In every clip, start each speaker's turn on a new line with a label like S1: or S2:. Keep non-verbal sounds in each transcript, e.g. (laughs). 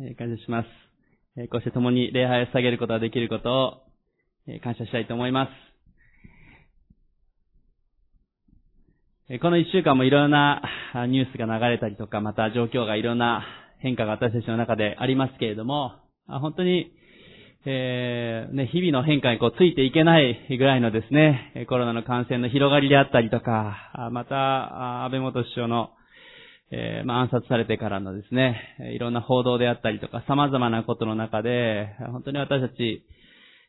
S1: え感謝します。えこうして共に礼拝を捧げることができることを、え感謝したいと思います。えこの一週間もいろんなニュースが流れたりとか、また状況がいろんな変化が私たちの中でありますけれども、本当に、えー、ね、日々の変化にこうついていけないぐらいのですね、コロナの感染の広がりであったりとか、また、安倍元首相のえー、まあ、暗殺されてからのですね、いろんな報道であったりとか、様々なことの中で、本当に私たち、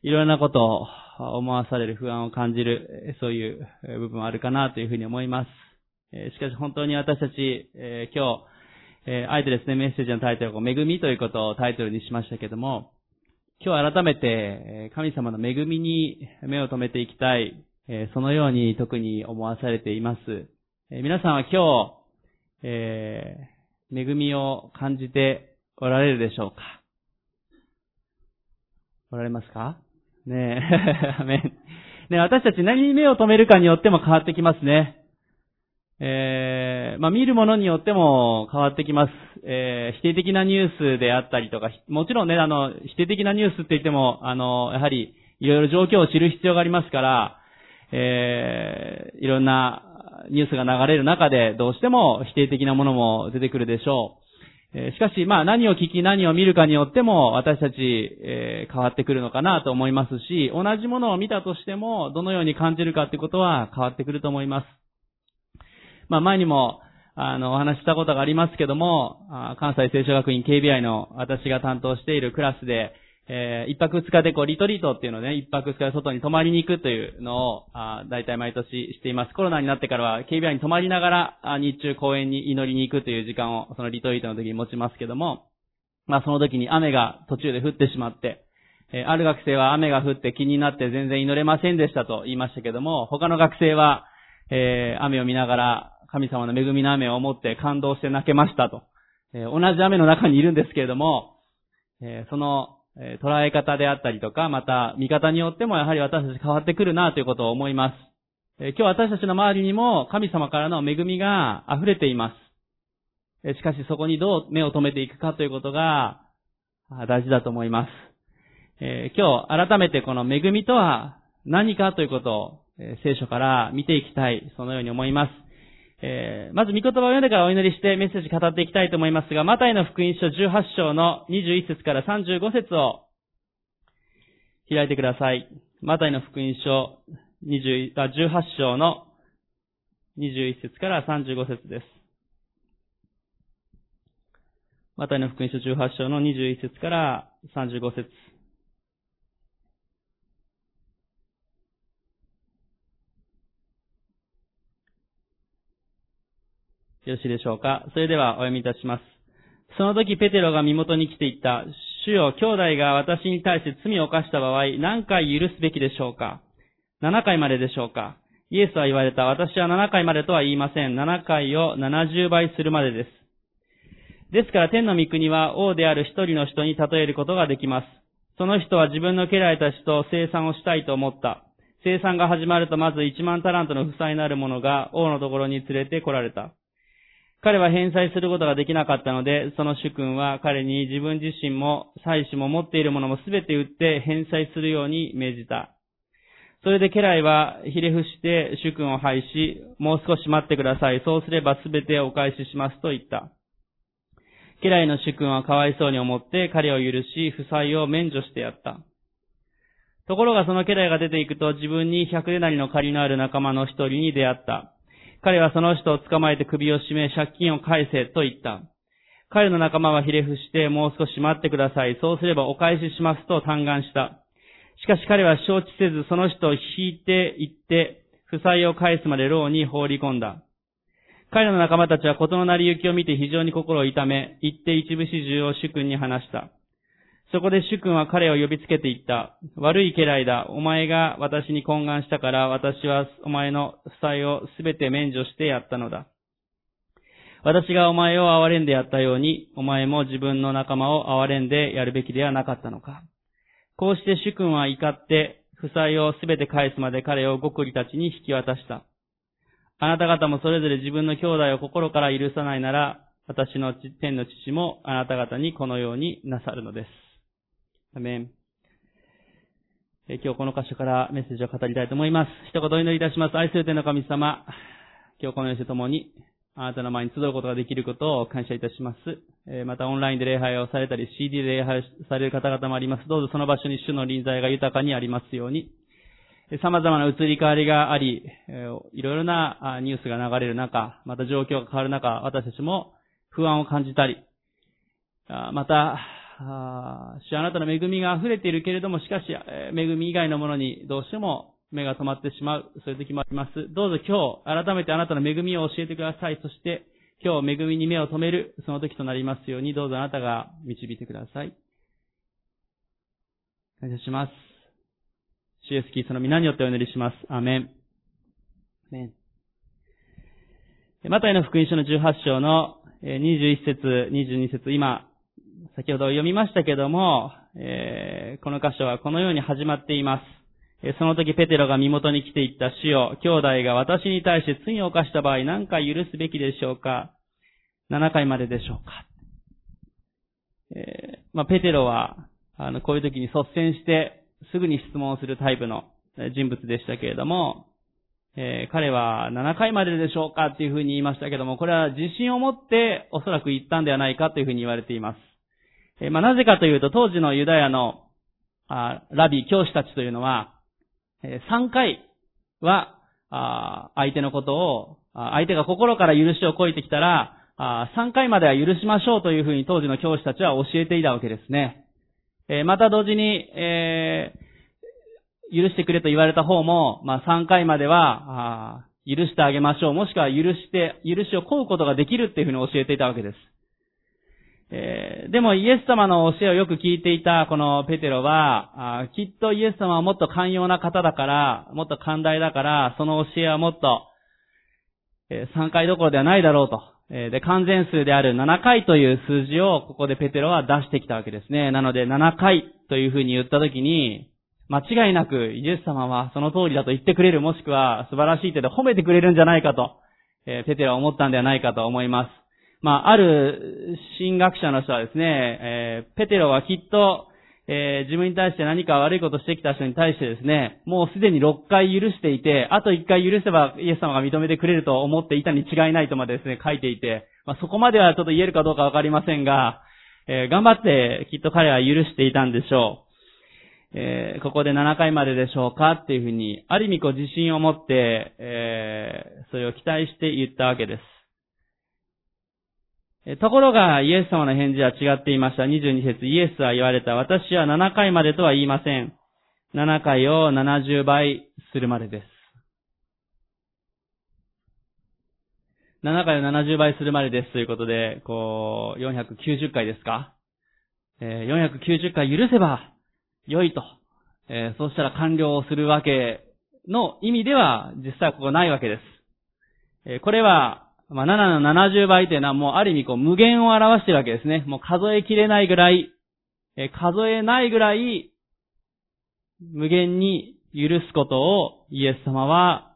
S1: いろんなことを思わされる不安を感じる、そういう部分あるかなというふうに思います。しかし本当に私たち、えー、今日、えー、あえてですね、メッセージのタイトルを、恵みということをタイトルにしましたけども、今日改めて、神様の恵みに目を留めていきたい、そのように特に思わされています。皆さんは今日、えー、恵みを感じておられるでしょうか？おられますか？ねえ、(laughs) ね私たち何に目を留めるかによっても変わってきますね。えー、まあ、見るものによっても変わってきます。えー、否定的なニュースであったりとか、もちろんね、あの、否定的なニュースって言っても、あの、やはり、いろいろ状況を知る必要がありますから、えー、いろんなニュースが流れる中で、どうしても否定的なものも出てくるでしょう。しかし、まあ何を聞き何を見るかによっても私たち、え、変わってくるのかなと思いますし、同じものを見たとしてもどのように感じるかということは変わってくると思います。まあ前にも、あの、お話したことがありますけども、関西聖書学院 KBI の私が担当しているクラスで、えー、一泊二日でこう、リトリートっていうのをね、一泊二日で外に泊まりに行くというのを、あ大体毎年しています。コロナになってからは、KBI に泊まりながら、あ日中公園に祈りに行くという時間を、そのリトリートの時に持ちますけども、まあその時に雨が途中で降ってしまって、えー、ある学生は雨が降って気になって全然祈れませんでしたと言いましたけども、他の学生は、えー、雨を見ながら、神様の恵みの雨を思って感動して泣けましたと。えー、同じ雨の中にいるんですけれども、えそのえ捉え方であったりとか、また見方によってもやはり私たち変わってくるなということを思います。え今日私たちの周りにも神様からの恵みが溢れています。えしかしそこにどう目を留めていくかということが大事だと思います。え今日改めてこの恵みとは何かということを聖書から見ていきたい、そのように思います。えー、まず、御言葉を読んでからお祈りしてメッセージ語っていきたいと思いますが、マタイの福音書18章の21節から35節を開いてください。マタイの福音書18章の21節から35節です。マタイの福音書18章の21節から35節よろしいでしょうか？それではお読みいたします。その時ペテロが身元に来ていった、主よ、兄弟が私に対して罪を犯した場合、何回許すべきでしょうか ?7 回まででしょうか？イエスは言われた。私は7回までとは言いません。7回を70倍するまでです。ですから天の御国は王である一人の人に例えることができます。その人は自分の家来たちと生産をしたいと思った。生産が始まるとまず1万タラントの負債になる者が王のところに連れて来られた。彼は返済することができなかったので、その主君は彼に自分自身も妻子も持っているものもすべて売って返済するように命じた。それで家来はひれ伏して主君を拝し、もう少し待ってください。そうすればすべてお返ししますと言った。家来の主君はかわいそうに思って彼を許し、負債を免除してやった。ところがその家来が出ていくと自分に百でなりの借りのある仲間の一人に出会った。彼はその人を捕まえて首を絞め借金を返せと言った。彼の仲間はひれ伏してもう少し待ってください。そうすればお返ししますと嘆願した。しかし彼は承知せずその人を引いて行って負債を返すまで牢に放り込んだ。彼の仲間たちは事の成り行きを見て非常に心を痛め、行って一部始終を主君に話した。そこで主君は彼を呼びつけていった。悪い家来だ。お前が私に懇願したから私はお前の負債をすべて免除してやったのだ。私がお前を憐れんでやったように、お前も自分の仲間を憐れんでやるべきではなかったのか。こうして主君は怒って、負債をすべて返すまで彼をごくりたちに引き渡した。あなた方もそれぞれ自分の兄弟を心から許さないなら、私の天の父もあなた方にこのようになさるのです。アメン。今日この箇所からメッセージを語りたいと思います。一言お祈りいたします。愛する天の神様、今日この様子ともに、あなたの前に集うことができることを感謝いたします。またオンラインで礼拝をされたり、CD で礼拝される方々もあります。どうぞその場所に主の臨在が豊かにありますように。様々な移り変わりがあり、いろいろなニュースが流れる中、また状況が変わる中、私たちも不安を感じたり、また、主あなたの恵みが溢れているけれども、しかし、恵み以外のものにどうしても目が止まってしまう、そういう時もあります。どうぞ今日、改めてあなたの恵みを教えてください。そして、今日恵みに目を止める、その時となりますように、どうぞあなたが導いてください。感謝します。主イエスキーその皆によってお祈りします。アメン。メン。マタイの福音書の18章の21節、22節、今、先ほど読みましたけども、えー、この箇所はこのように始まっています。その時ペテロが身元に来ていった主よ、兄弟が私に対して罪を犯した場合何回許すべきでしょうか ?7 回まででしょうかえー、まあ、ペテロは、あの、こういう時に率先して、すぐに質問をするタイプの人物でしたけれども、えー、彼は7回まででしょうかっていうふうに言いましたけども、これは自信を持っておそらく言ったんではないかというふうに言われています。え、まあ、なぜかというと、当時のユダヤのあラビー、教師たちというのは、え、3回はあ相手のことを、相手が心から許しをこいてきたら、あ3回までは許しましょうというふうに当時の教師たちは教えていたわけですね。えまた同時に、えー許してくれと言われた方も、まあ、3回までは、許してあげましょう。もしくは許して、許しを請うことができるっていうふうに教えていたわけです。えー、でもイエス様の教えをよく聞いていたこのペテロは、きっとイエス様はもっと寛容な方だから、もっと寛大だから、その教えはもっと、えー、3回どころではないだろうと。えー、で、完全数である7回という数字をここでペテロは出してきたわけですね。なので7回というふうに言ったときに、間違いなくイエス様はその通りだと言ってくれる、もしくは素晴らしい手で褒めてくれるんじゃないかと、えー、ペテロは思ったんではないかと思います。まあ、ある神学者の人はですね、えー、ペテロはきっと、えー、自分に対して何か悪いことしてきた人に対してですね、もうすでに6回許していて、あと1回許せばイエス様が認めてくれると思っていたに違いないとまでですね、書いていて、まあ、そこまではちょっと言えるかどうかわかりませんが、えー、頑張ってきっと彼は許していたんでしょう。えー、ここで7回まででしょうかっていうふうに、ある意味こう自信を持って、えー、それを期待して言ったわけです。ところが、イエス様の返事は違っていました。22節、イエスは言われた。私は7回までとは言いません。7回を70倍するまでです。7回を70倍するまでですということで、こう、490回ですか？えー、490回許せば、良いと。えー、そうしたら完了するわけの意味では、実際はここないわけです。えー、これは、まあ、7の70倍というのはもうある意味こう無限を表しているわけですね。もう数えきれないぐらい、え、数えないぐらい、無限に許すことをイエス様は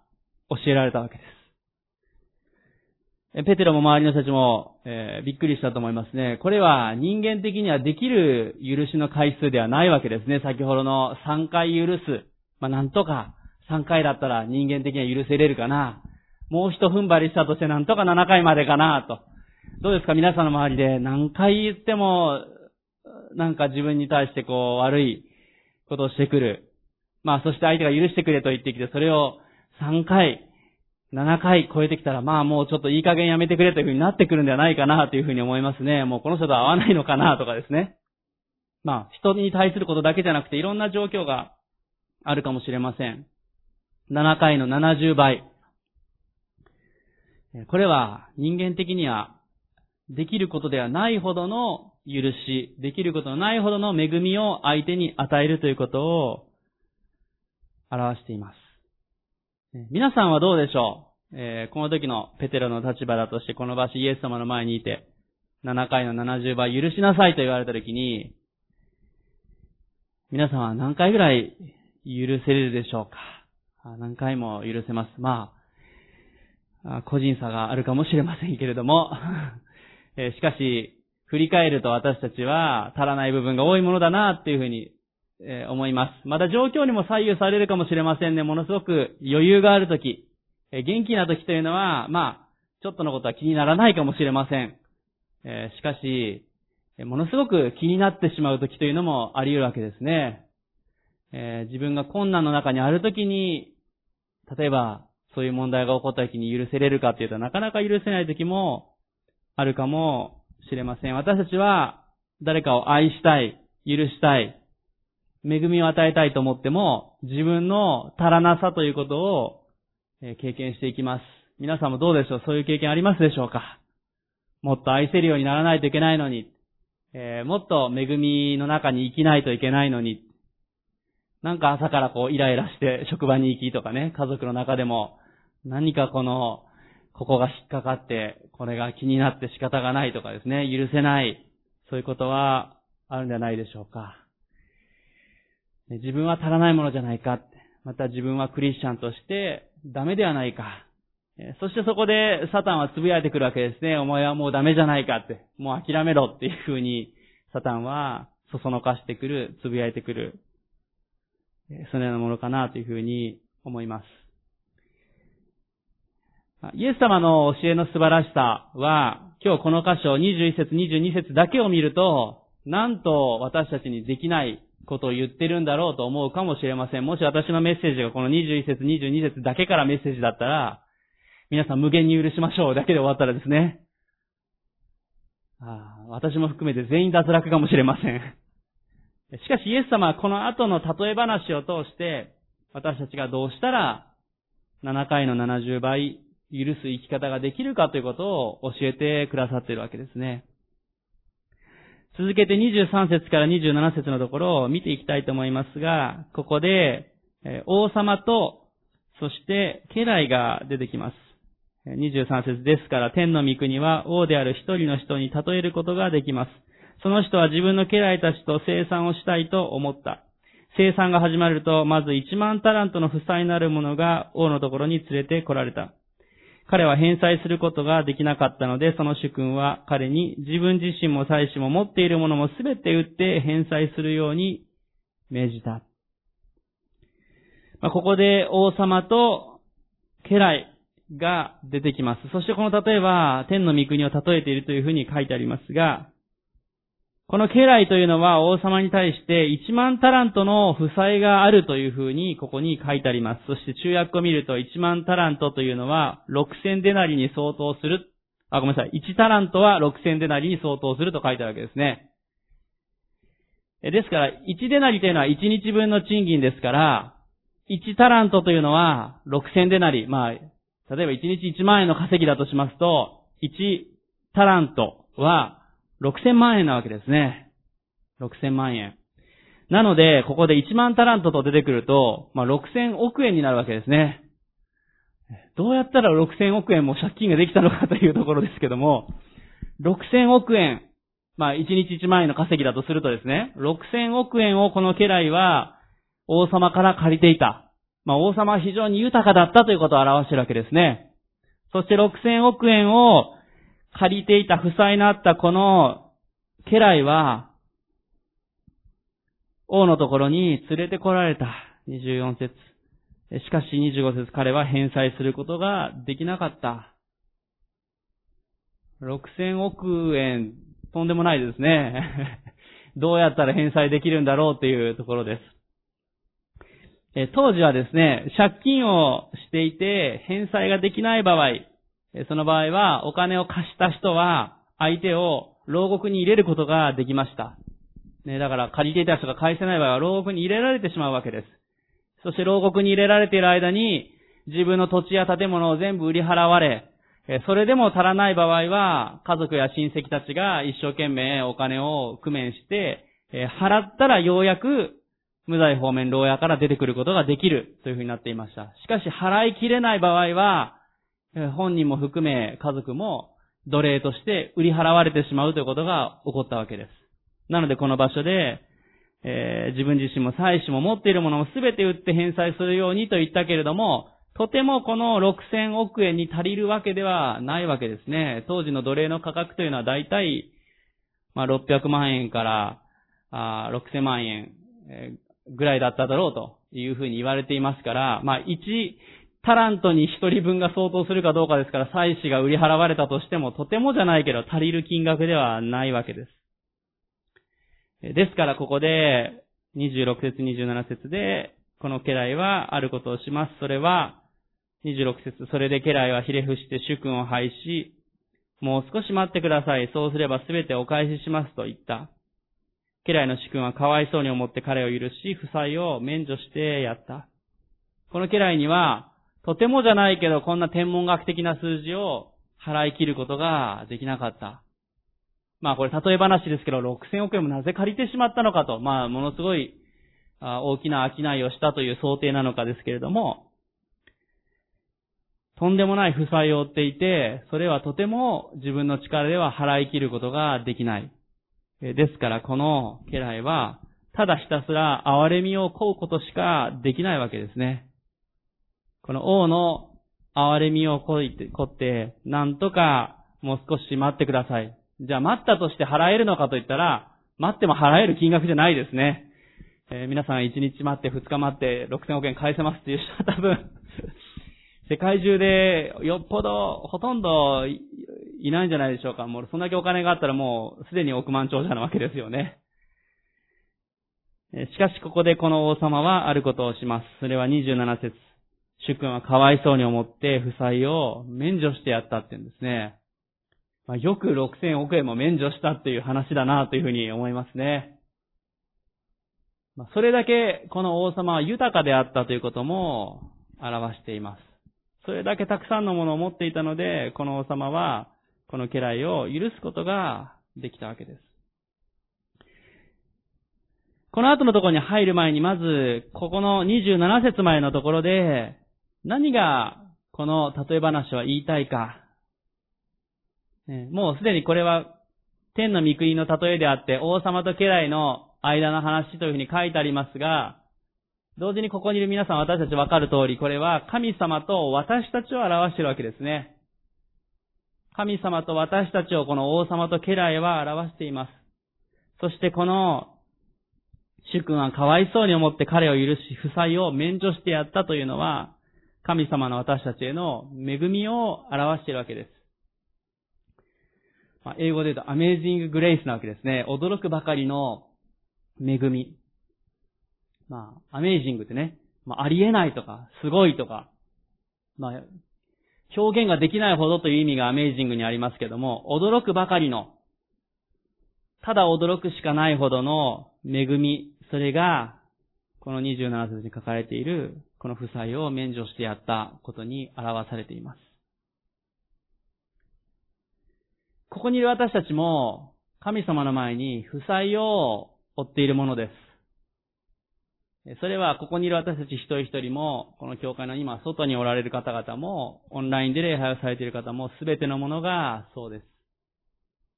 S1: 教えられたわけです。ペテロも周りの人たちも、えー、びっくりしたと思いますね。これは人間的にはできる許しの回数ではないわけですね。先ほどの3回許す。まあ、なんとか3回だったら人間的には許せれるかな。もう一踏ん張りしたとしてなんとか7回までかなと。どうですか？皆さんの周りで何回言っても、なんか自分に対してこう悪いことをしてくる。まあそして相手が許してくれと言ってきて、それを3回、7回超えてきたら、まあもうちょっといい加減やめてくれというふうになってくるんではないかなというふうに思いますね。もうこの人とは合わないのかなとかですね。まあ人に対することだけじゃなくていろんな状況があるかもしれません。7回の70倍。これは人間的にはできることではないほどの許し、できることのないほどの恵みを相手に与えるということを表しています。皆さんはどうでしょう、えー、この時のペテロの立場だとしてこの場所イエス様の前にいて、7回の70倍許しなさいと言われた時に、皆さんは何回ぐらい許せれるでしょうか？何回も許せます。まあ、個人差があるかもしれませんけれども、(laughs) しかし、振り返ると私たちは足らない部分が多いものだなっていうふうに、思います。また状況にも左右されるかもしれませんね。ものすごく余裕があるとき、元気なときというのは、まあ、ちょっとのことは気にならないかもしれません。しかし、ものすごく気になってしまうときというのもあり得るわけですね。自分が困難の中にあるときに、例えば、そういう問題が起こったときに許せれるかっていうとなかなか許せないときもあるかもしれません。私たちは誰かを愛したい、許したい、恵みを与えたいと思っても、自分の足らなさということを経験していきます。皆さんもどうでしょう？そういう経験ありますでしょうか？もっと愛せるようにならないといけないのに、えー、もっと恵みの中に生きないといけないのに、なんか朝からこうイライラして職場に行きとかね、家族の中でも何かこのここが引っかかって、これが気になって仕方がないとかですね、許せない、そういうことはあるんじゃないでしょうか。自分は足らないものじゃないか。また自分はクリスチャンとしてダメではないか。そしてそこでサタンは呟いてくるわけですね。お前はもうダメじゃないかって。もう諦めろっていうふうに、サタンはそそのかしてくる、呟いてくる。そのようなものかなというふうに思います。イエス様の教えの素晴らしさは、今日この箇所21節22節だけを見ると、なんと私たちにできないことを言ってるんだろうと思うかもしれません。もし私のメッセージがこの21節22節だけからメッセージだったら、皆さん無限に許しましょうだけで終わったらですね、あ私も含めて全員脱落かもしれません。しかしイエス様はこの後の例え話を通して、私たちがどうしたら7回の70倍許す生き方ができるかということを教えてくださっているわけですね。続けて23節から27節のところを見ていきたいと思いますが、ここで、王様と、そして家来が出てきます。23節ですから、天の御国は王である一人の人に例えることができます。その人は自分の家来たちと生産をしたいと思った。生産が始まると、まず1万タラントの負債になる者が王のところに連れて来られた。彼は返済することができなかったので、その主君は彼に自分自身も妻子も持っているものもすべて売って返済するように命じた。まあ、ここで王様と家来が出てきます。そしてこの例えば天の御国を例えているというふうに書いてありますが、この家来というのは王様に対して1万タラントの負債があるというふうにここに書いてあります。そして中訳を見ると1万タラントというのは6000デナリに相当する。あ、ごめんなさい。1タラントは6000デナリに相当すると書いてあるわけですね。ですから、1デナリというのは1日分の賃金ですから、1タラントというのは6000デナリ。まあ、例えば1日1万円の稼ぎだとしますと、1タラントは6000万円なわけですね。6000万円。なので、ここで1万タラントと出てくると、まあ、6000億円になるわけですね。どうやったら6000億円も借金ができたのかというところですけども、6000億円、まあ、1日1万円の稼ぎだとするとですね、6000億円をこの家来は王様から借りていた。まあ、王様は非常に豊かだったということを表しているわけですね。そして6000億円を借りていた負債のあったこの家来は、王のところに連れてこられた。24節。しかし25節彼は返済することができなかった。6000億円、とんでもないですね。(laughs) どうやったら返済できるんだろうっていうところです。当時はですね、借金をしていて返済ができない場合、その場合は、お金を貸した人は、相手を牢獄に入れることができました。ね、だから借りていた人が返せない場合は牢獄に入れられてしまうわけです。そして牢獄に入れられている間に、自分の土地や建物を全部売り払われ、それでも足らない場合は、家族や親戚たちが一生懸命お金を工面して、払ったらようやく無罪方面牢屋から出てくることができるというふうになっていました。しかし払いきれない場合は、本人も含め家族も奴隷として売り払われてしまうということが起こったわけです。なのでこの場所で、えー、自分自身も妻子も持っているものを全て売って返済するようにと言ったけれども、とてもこの6000億円に足りるわけではないわけですね。当時の奴隷の価格というのは大体、まあ、600万円から6000万円ぐらいだっただろうというふうに言われていますから、まあ、1タラントに1人分が相当するかどうかですから、祭司が売り払われたとしても、とてもじゃないけど足りる金額ではないわけです。ですからここで、26節27節で、この家来はあることをします。それは、26節それで家来はひれ伏して主君を拝し、もう少し待ってください。そうすればすべてお返ししますと言った。家来の主君はかわいそうに思って彼を許し、負債を免除してやった。この家来には、とてもじゃないけど、こんな天文学的な数字を払い切ることができなかった。まあこれ例え話ですけど、6000億円もなぜ借りてしまったのかと、まあものすごい大きな商いをしたという想定なのかですけれども、とんでもない負債を負っていて、それはとても自分の力では払い切ることができない。ですからこの家来は、ただひたすら憐れみを請うことしかできないわけですね。この王の憐れみを請いて、請って、なんとかもう少し待ってください。じゃあ待ったとして払えるのかと言ったら、待っても払える金額じゃないですね。えー、皆さん1日待って2日待って6000億円返せますっていう人は多分 (laughs) 世界中でよっぽど、ほとんどいないんじゃないでしょうか。もうそんだけお金があったらもうすでに億万長者なわけですよね。しかしここでこの王様はあることをします。それは27節。主君はかわいそうに思って負債を免除してやったって言うんですね。まあ、よく6000億円も免除したっていう話だなというふうに思いますね。まあ、それだけこの王様は豊かであったということも表しています。それだけたくさんのものを持っていたので、この王様は、この家来を許すことができたわけです。この後のところに入る前に、まず、ここの27節前のところで、何がこの例え話は言いたいか。もうすでにこれは天の御国の例えであって、王様と家来の間の話というふうに書いてありますが、同時にここにいる皆さん私たちわかる通り、これは神様と私たちを表しているわけですね。神様と私たちをこの王様と家来は表しています。そしてこの主君はかわいそうに思って彼を許し、負債を免除してやったというのは、神様の私たちへの恵みを表しているわけです。まあ、英語で言うと、アメージンググレイスなわけですね。驚くばかりの恵み。まあ、アメージングってね、まあ、ありえないとか、すごいとか、まあ、表現ができないほどという意味がアメージングにありますけども、驚くばかりの、ただ驚くしかないほどの恵み、それが、この27節に書かれている、この負債を免除してやったことに表されています。ここにいる私たちも、神様の前に負債を負っているものです。それは、ここにいる私たち一人一人も、この教会の今、外におられる方々も、オンラインで礼拝をされている方も、すべてのものがそうです。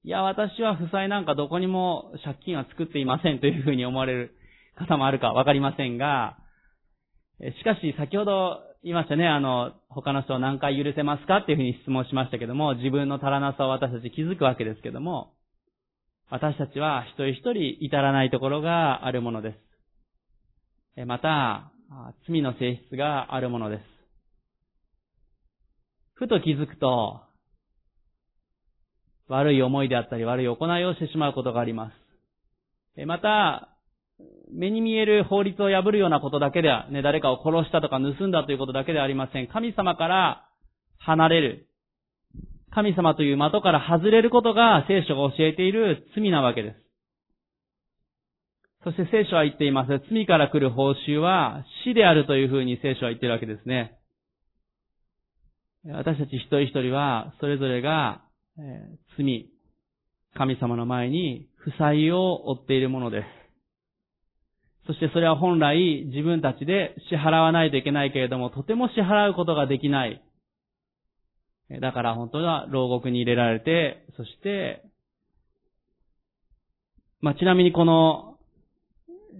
S1: いや、私は負債なんかどこにも借金は作っていませんというふうに思われる方もあるかわかりませんが、しかし、先ほど言いましたね、あの、他の人を何回許せますか？っていうふうに質問しましたけども、自分の足らなさを私たち気づくわけですけども、私たちは一人一人至らないところがあるものです。また、罪の性質があるものです。ふと気づくと、悪い思いであったり悪い行いをしてしまうことがあります。また、目に見える法律を破るようなことだけでは、ね、誰かを殺したとか盗んだということだけではありません。神様から離れる。神様という的から外れることが聖書が教えている罪なわけです。そして聖書は言っています。罪から来る報酬は死であるというふうに聖書は言っているわけですね。私たち一人一人は、それぞれが、え、罪、神様の前に負債を負っているものです。そしてそれは本来自分たちで支払わないといけないけれども、とても支払うことができない。だから本当は牢獄に入れられて、そして、まあ、ちなみにこの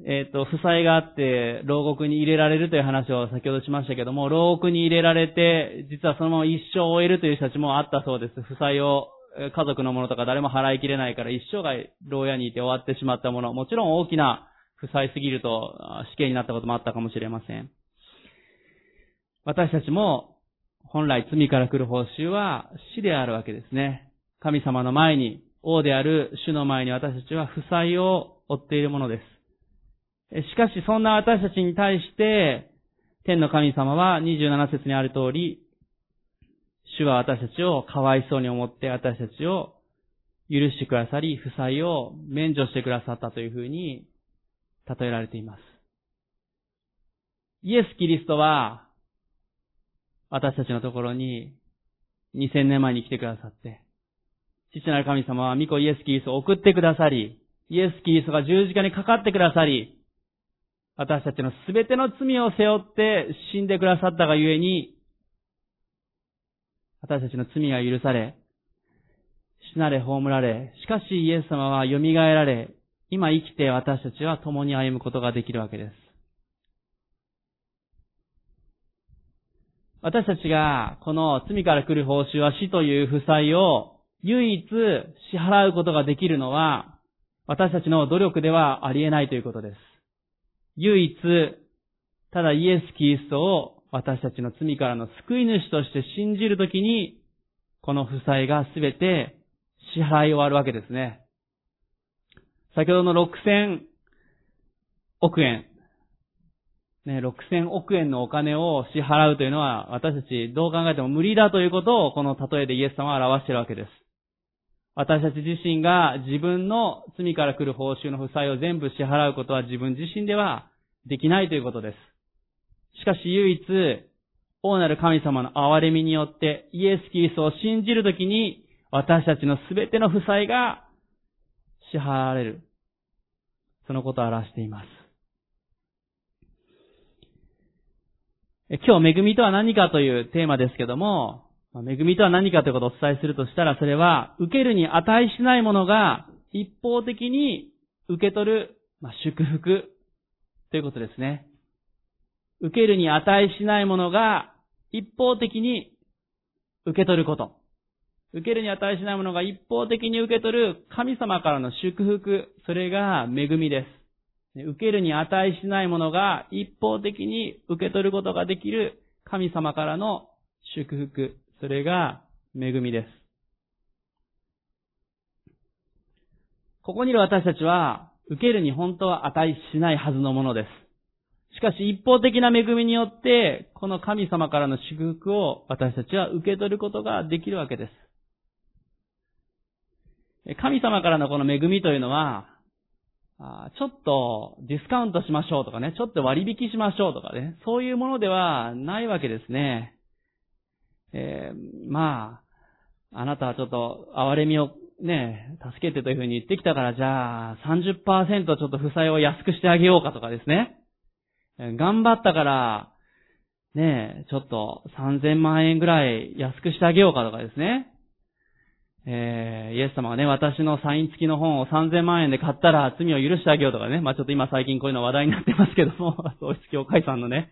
S1: えっ、と、負債があって、牢獄に入れられるという話を先ほどしましたけども、牢獄に入れられて、実はそのまま一生を終えるという人たちもあったそうです。負債を、家族のものとか誰も払いきれないから一生涯牢屋にいて終わってしまったもの、もちろん大きな負債すぎると死刑になったこともあったかもしれません。私たちも、本来罪から来る報酬は死であるわけですね。神様の前に、王である主の前に私たちは負債を負っているものです。しかしそんな私たちに対して、天の神様は27節にある通り、主は私たちをかわいそうに思って私たちを許してくださり、負債を免除してくださったというふうに例えられています。イエス・キリストは、私たちのところに2000年前に来てくださって、父なる神様は御子イエス・キリストを送ってくださり、イエス・キリストが十字架にかかってくださり、私たちのすべての罪を背負って死んでくださったがゆえに、私たちの罪が許され、死なれ葬られ、しかしイエス様は蘇られ、今生きて私たちは共に歩むことができるわけです。私たちがこの罪から来る報酬は死という負債を唯一支払うことができるのは私たちの努力ではありえないということです。唯一、ただイエス・キリストを私たちの罪からの救い主として信じるときに、この負債がすべて支払い終わるわけですね。先ほどの6000億円、ね、6000億円のお金を支払うというのは、私たちどう考えても無理だということを、この例えでイエス様は表しているわけです。私たち自身が自分の罪から来る報酬の負債を全部支払うことは自分自身ではできないということです。しかし唯一、王なる神様の憐れみによってイエス・キリストを信じるときに私たちのすべての負債が支払われる。そのことを表しています。今日、恵みとは何かというテーマですけども、恵みとは何かということをお伝えするとしたら、それは、受けるに値しないものが一方的に受け取る、まあ、祝福ということですね。受けるに値しないものが一方的に受け取ること。受けるに値しないものが一方的に受け取る神様からの祝福、それが恵みです。受けるに値しないものが一方的に受け取ることができる神様からの祝福、それが恵みです。ここにいる私たちは、受けるに本当は値しないはずのものです。しかし一方的な恵みによって、この神様からの祝福を私たちは受け取ることができるわけです。神様からのこの恵みというのは、ちょっとディスカウントしましょうとかね、ちょっと割引しましょうとかね、そういうものではないわけですね。えーまあ、あなたはちょっと憐れみをね、助けてというふうに言ってきたから、じゃあ30%ちょっと負債を安くしてあげようかとかですね。頑張ったから、ね、ちょっと3000万円ぐらい安くしてあげようかとかですね。えー、イエス様がね、私のサイン付きの本を3000万円で買ったら罪を許してあげようとかね。まあちょっと今最近こういうの話題になってますけども、(laughs) 統一教会さんのね。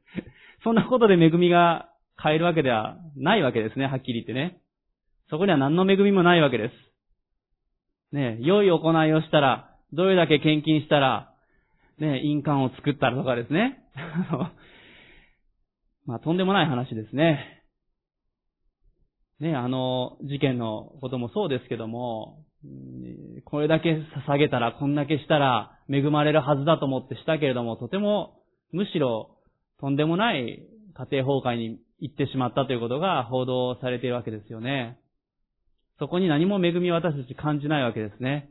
S1: (laughs) そんなことで恵みが買えるわけではないわけですね、はっきり言ってね。そこには何の恵みもないわけです。ね、良い行いをしたら、どれだけ献金したら、ね、印鑑を作ったらとかですね。(laughs) まあ、とんでもない話ですね。ね、あの、事件のこともそうですけども、これだけ捧げたら、こんだけしたら、恵まれるはずだと思ってしたけれども、とても、むしろ、とんでもない家庭崩壊に行ってしまったということが報道されているわけですよね。そこに何も恵み私たち感じないわけですね。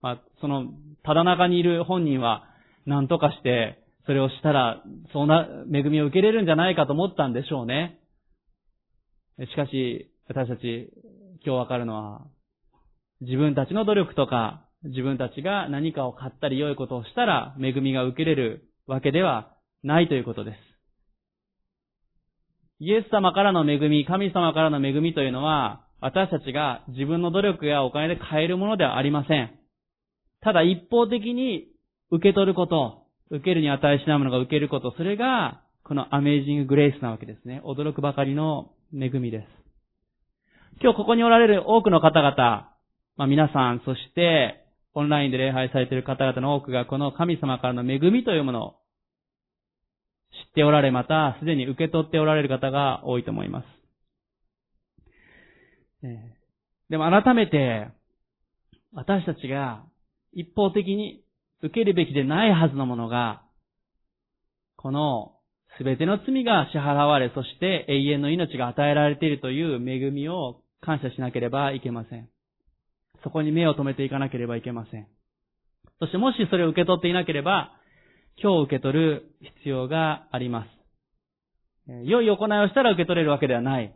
S1: まあ、その、ただ中にいる本人は、何とかして、それをしたら、そんな恵みを受けれるんじゃないかと思ったんでしょうね。しかし、私たち、今日わかるのは、自分たちの努力とか、自分たちが何かを買ったり良いことをしたら、恵みが受けれるわけではないということです。イエス様からの恵み、神様からの恵みというのは、私たちが自分の努力やお金で買えるものではありません。ただ一方的に受け取ること、受けるに値しないものが受けること、それが、このアメージンググレイスなわけですね。驚くばかりの恵みです。今日ここにおられる多くの方々、まあ皆さん、そしてオンラインで礼拝されている方々の多くがこの神様からの恵みというものを知っておられ、またすでに受け取っておられる方が多いと思います。でも改めて、私たちが一方的に受けるべきでないはずのものが、このすべての罪が支払われ、そして永遠の命が与えられているという恵みを感謝しなければいけません。そこに目を留めていかなければいけません。そしてもしそれを受け取っていなければ、今日受け取る必要があります。良い行いをしたら受け取れるわけではない。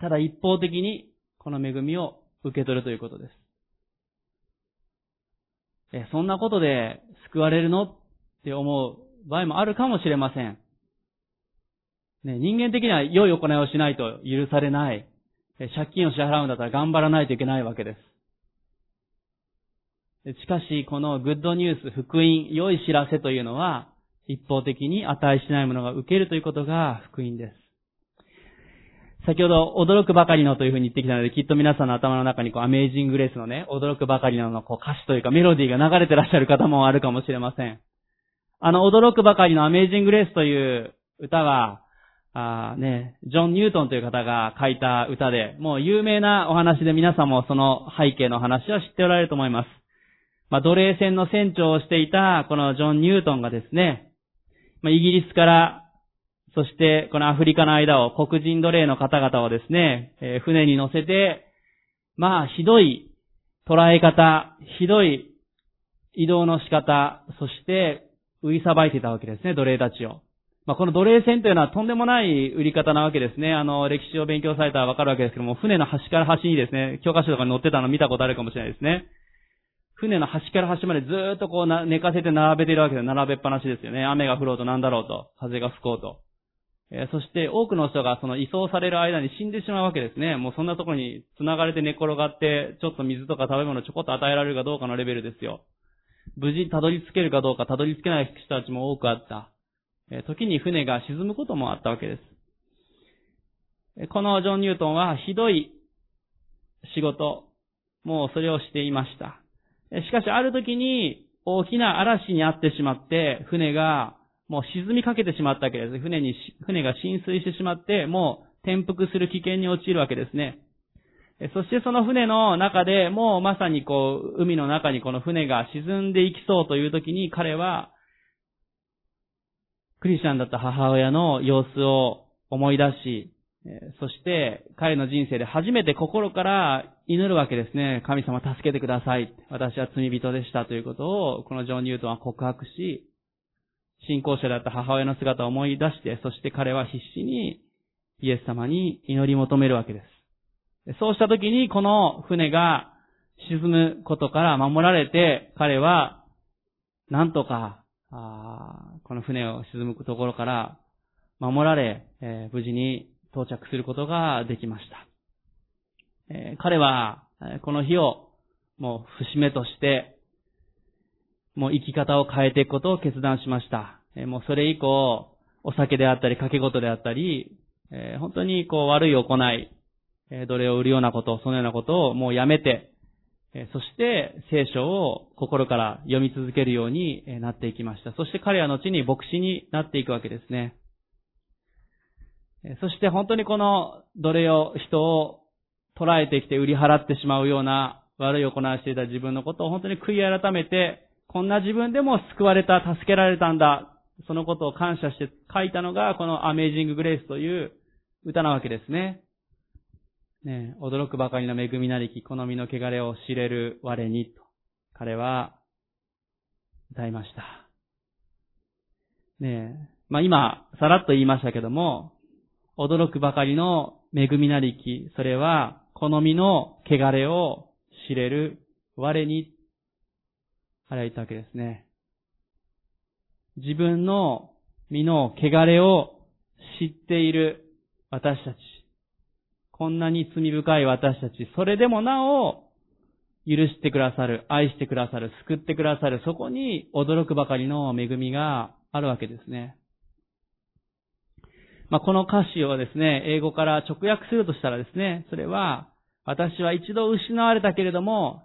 S1: ただ一方的にこの恵みを受け取るということです。そんなことで救われるのって思う場合もあるかもしれません。人間的には良い行いをしないと許されない。借金を支払うんだったら頑張らないといけないわけです。しかし、このグッドニュース、福音、良い知らせというのは、一方的に値しないものが受けるということが福音です。先ほど、驚くばかりのというふうに言ってきたので、きっと皆さんの頭の中にこう、アメージングレースのね、驚くばかりののこう歌詞というかメロディーが流れてらっしゃる方もあるかもしれません。あの、驚くばかりのアメージングレースという歌は、あね、ジョン・ニュートンという方が書いた歌で、もう有名なお話で皆さんもその背景の話は知っておられると思います。まあ、奴隷船の船長をしていたこのジョン・ニュートンがですね、まあ、イギリスからそして、このアフリカの間を黒人奴隷の方々をですね、えー、船に乗せて、まあ、ひどい捉え方、ひどい移動の仕方、そして、売りさばいてたわけですね、奴隷たちを。まあ、この奴隷船というのはとんでもない売り方なわけですね。あの、歴史を勉強されたらわかるわけですけども、船の端から端にですね、教科書とかに載ってたの見たことあるかもしれないですね。船の端から端までずっとこう寝かせて並べてるわけで。並べっぱなしですよね。雨が降ろうとなんだろうと、風が吹こうと。えそして多くの人がその移送される間に死んでしまうわけですね。もうそんなところに繋がれて寝転がって、ちょっと水とか食べ物ちょこっと与えられるかどうかのレベルですよ。無事にたどり着けるかどうかたどり着けない人たちも多くあった。え時に船が沈むこともあったわけです。このジョン・ニュートンはひどい仕事、もうそれをしていました。しかしある時に大きな嵐にあってしまって、船がもう沈みかけてしまったわけです。船に、船が浸水してしまって、もう転覆する危険に陥るわけですね。そしてその船の中でもうまさにこう、海の中にこの船が沈んでいきそうという時に彼は、クリスチャンだった母親の様子を思い出し、そして彼の人生で初めて心から祈るわけですね。神様助けてください。私は罪人でしたということを、このジョン・ニュートンは告白し、信仰者だった母親の姿を思い出して、そして彼は必死にイエス様に祈り求めるわけです。そうした時にこの船が沈むことから守られて、彼はなんとか、この船を沈むところから守られ、えー、無事に到着することができました。えー、彼は、この日をもう節目として、もう生き方を変えていくことを決断しました。えもうそれ以降、お酒であったり、掛け事であったり、え本当にこう悪い行い、え奴隷を売るようなこと、そのようなことをもうやめて、そして聖書を心から読み続けるようになっていきました。そして彼は後に牧師になっていくわけですね。そして本当にこの奴隷を、人を捉えてきて売り払ってしまうような悪い行いをしていた自分のことを本当に悔い改めて、こんな自分でも救われた、助けられたんだ、そのことを感謝して書いたのが、このアメージンググレイスという歌なわけですね。ね驚くばかりの恵みなりき、好みの汚れを知れる我に、と、彼は歌いました。ねまあ今、さらっと言いましたけども、驚くばかりの恵みなりき、それは、好みの汚れを知れる我に、彼は言ったわけですね。自分の身の汚れを知っている私たち。こんなに罪深い私たち。それでもなお、許してくださる、愛してくださる、救ってくださる、そこに驚くばかりの恵みがあるわけですね。まあ、この歌詞をですね、英語から直訳するとしたらですね、それは、私は一度失われたけれども、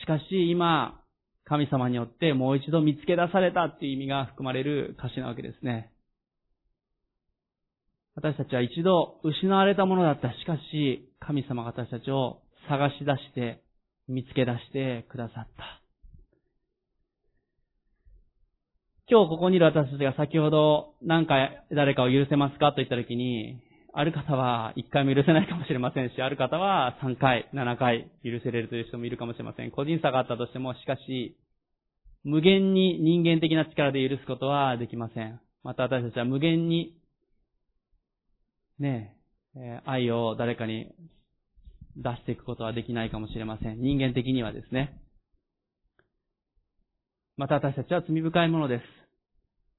S1: しかし今、神様によってもう一度見つけ出されたっていう意味が含まれる歌詞なわけですね。私たちは一度失われたものだった。しかし、神様が私たちを探し出して、見つけ出してくださった。今日ここにいる私たちが先ほど何回誰かを許せますかと言ったときに、ある方は1回も許せないかもしれませんし、ある方は3回、7回許せれるという人もいるかもしれません。個人差があったとしても、しかし、無限に人間的な力で許すことはできません。また私たちは無限に、ねえ、愛を誰かに出していくことはできないかもしれません。人間的にはですね。また私たちは罪深いものです。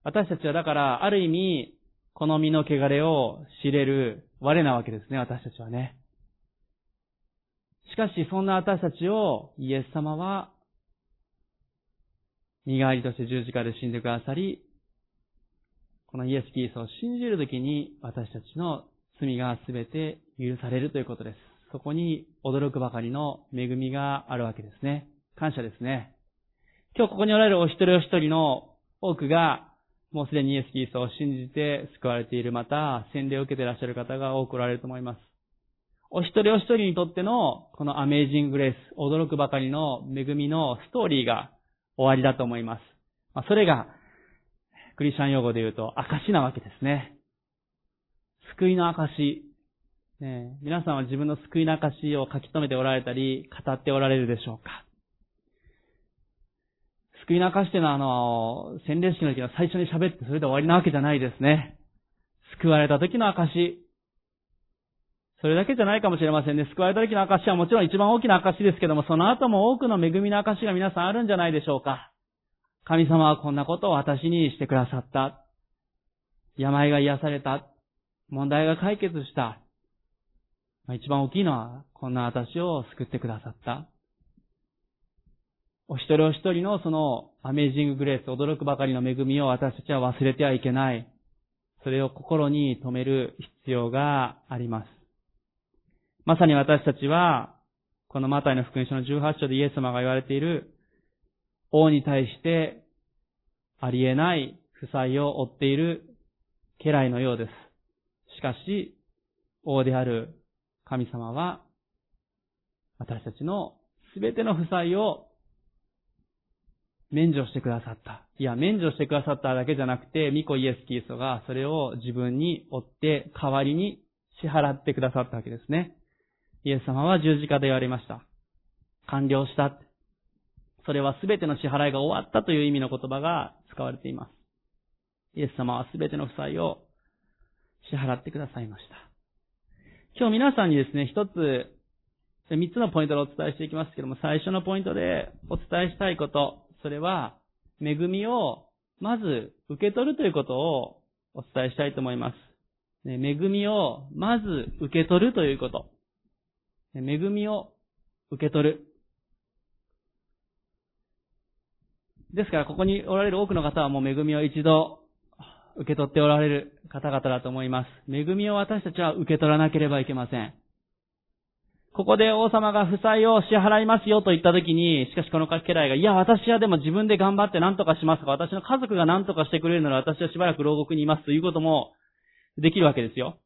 S1: 私たちはだから、ある意味、この身の汚れを知れる我なわけですね、私たちはね。しかし、そんな私たちをイエス様は、身代わりとして十字架で死んでくださり、このイエス・キリストを信じるときに私たちの罪がすべて許されるということです。そこに驚くばかりの恵みがあるわけですね。感謝ですね。今日ここにおられるお一人お一人の多くが、もうすでにイエス・キリストを信じて救われている、また、洗礼を受けていらっしゃる方が多くおられると思います。お一人お一人にとっての、このアメージング・グレース、驚くばかりの恵みのストーリーが終わりだと思います。まあ、それが、クリスチャン用語で言うと、証なわけですね。救いの証。ね、皆さんは自分の救いの証を書き留めておられたり、語っておられるでしょうか？救いの証っていうのは、あの、洗礼式の時は最初に喋ってそれで終わりなわけじゃないですね。救われた時の証。それだけじゃないかもしれませんね。救われた時の証はもちろん一番大きな証ですけども、その後も多くの恵みの証が皆さんあるんじゃないでしょうか。神様はこんなことを私にしてくださった。病が癒された。問題が解決した。一番大きいのは、こんな私を救ってくださった。お一人お一人のそのアメージンググレース、驚くばかりの恵みを私たちは忘れてはいけない。それを心に留める必要があります。まさに私たちは、このマタイの福音書の18章でイエス様が言われている、王に対してありえない負債を負っている家来のようです。しかし、王である神様は、私たちのすべての負債を免除してくださった。いや、免除してくださっただけじゃなくて、ミコイエス・キリストがそれを自分に追って代わりに支払ってくださったわけですね。イエス様は十字架で言われました。完了した。それは全ての支払いが終わったという意味の言葉が使われています。イエス様は全ての負債を支払ってくださいました。今日皆さんにですね、一つ、三つのポイントでお伝えしていきますけども、最初のポイントでお伝えしたいこと、それは、恵みをまず受け取るということをお伝えしたいと思います。恵みをまず受け取るということ。恵みを受け取る。ですから、ここにおられる多くの方はもう恵みを一度受け取っておられる方々だと思います。恵みを私たちは受け取らなければいけません。ここで王様が負債を支払いますよと言ったときに、しかしこの家来が、いや、私はでも自分で頑張って何とかしますとか、私の家族が何とかしてくれるなら私はしばらく牢獄にいますということもできるわけですよ。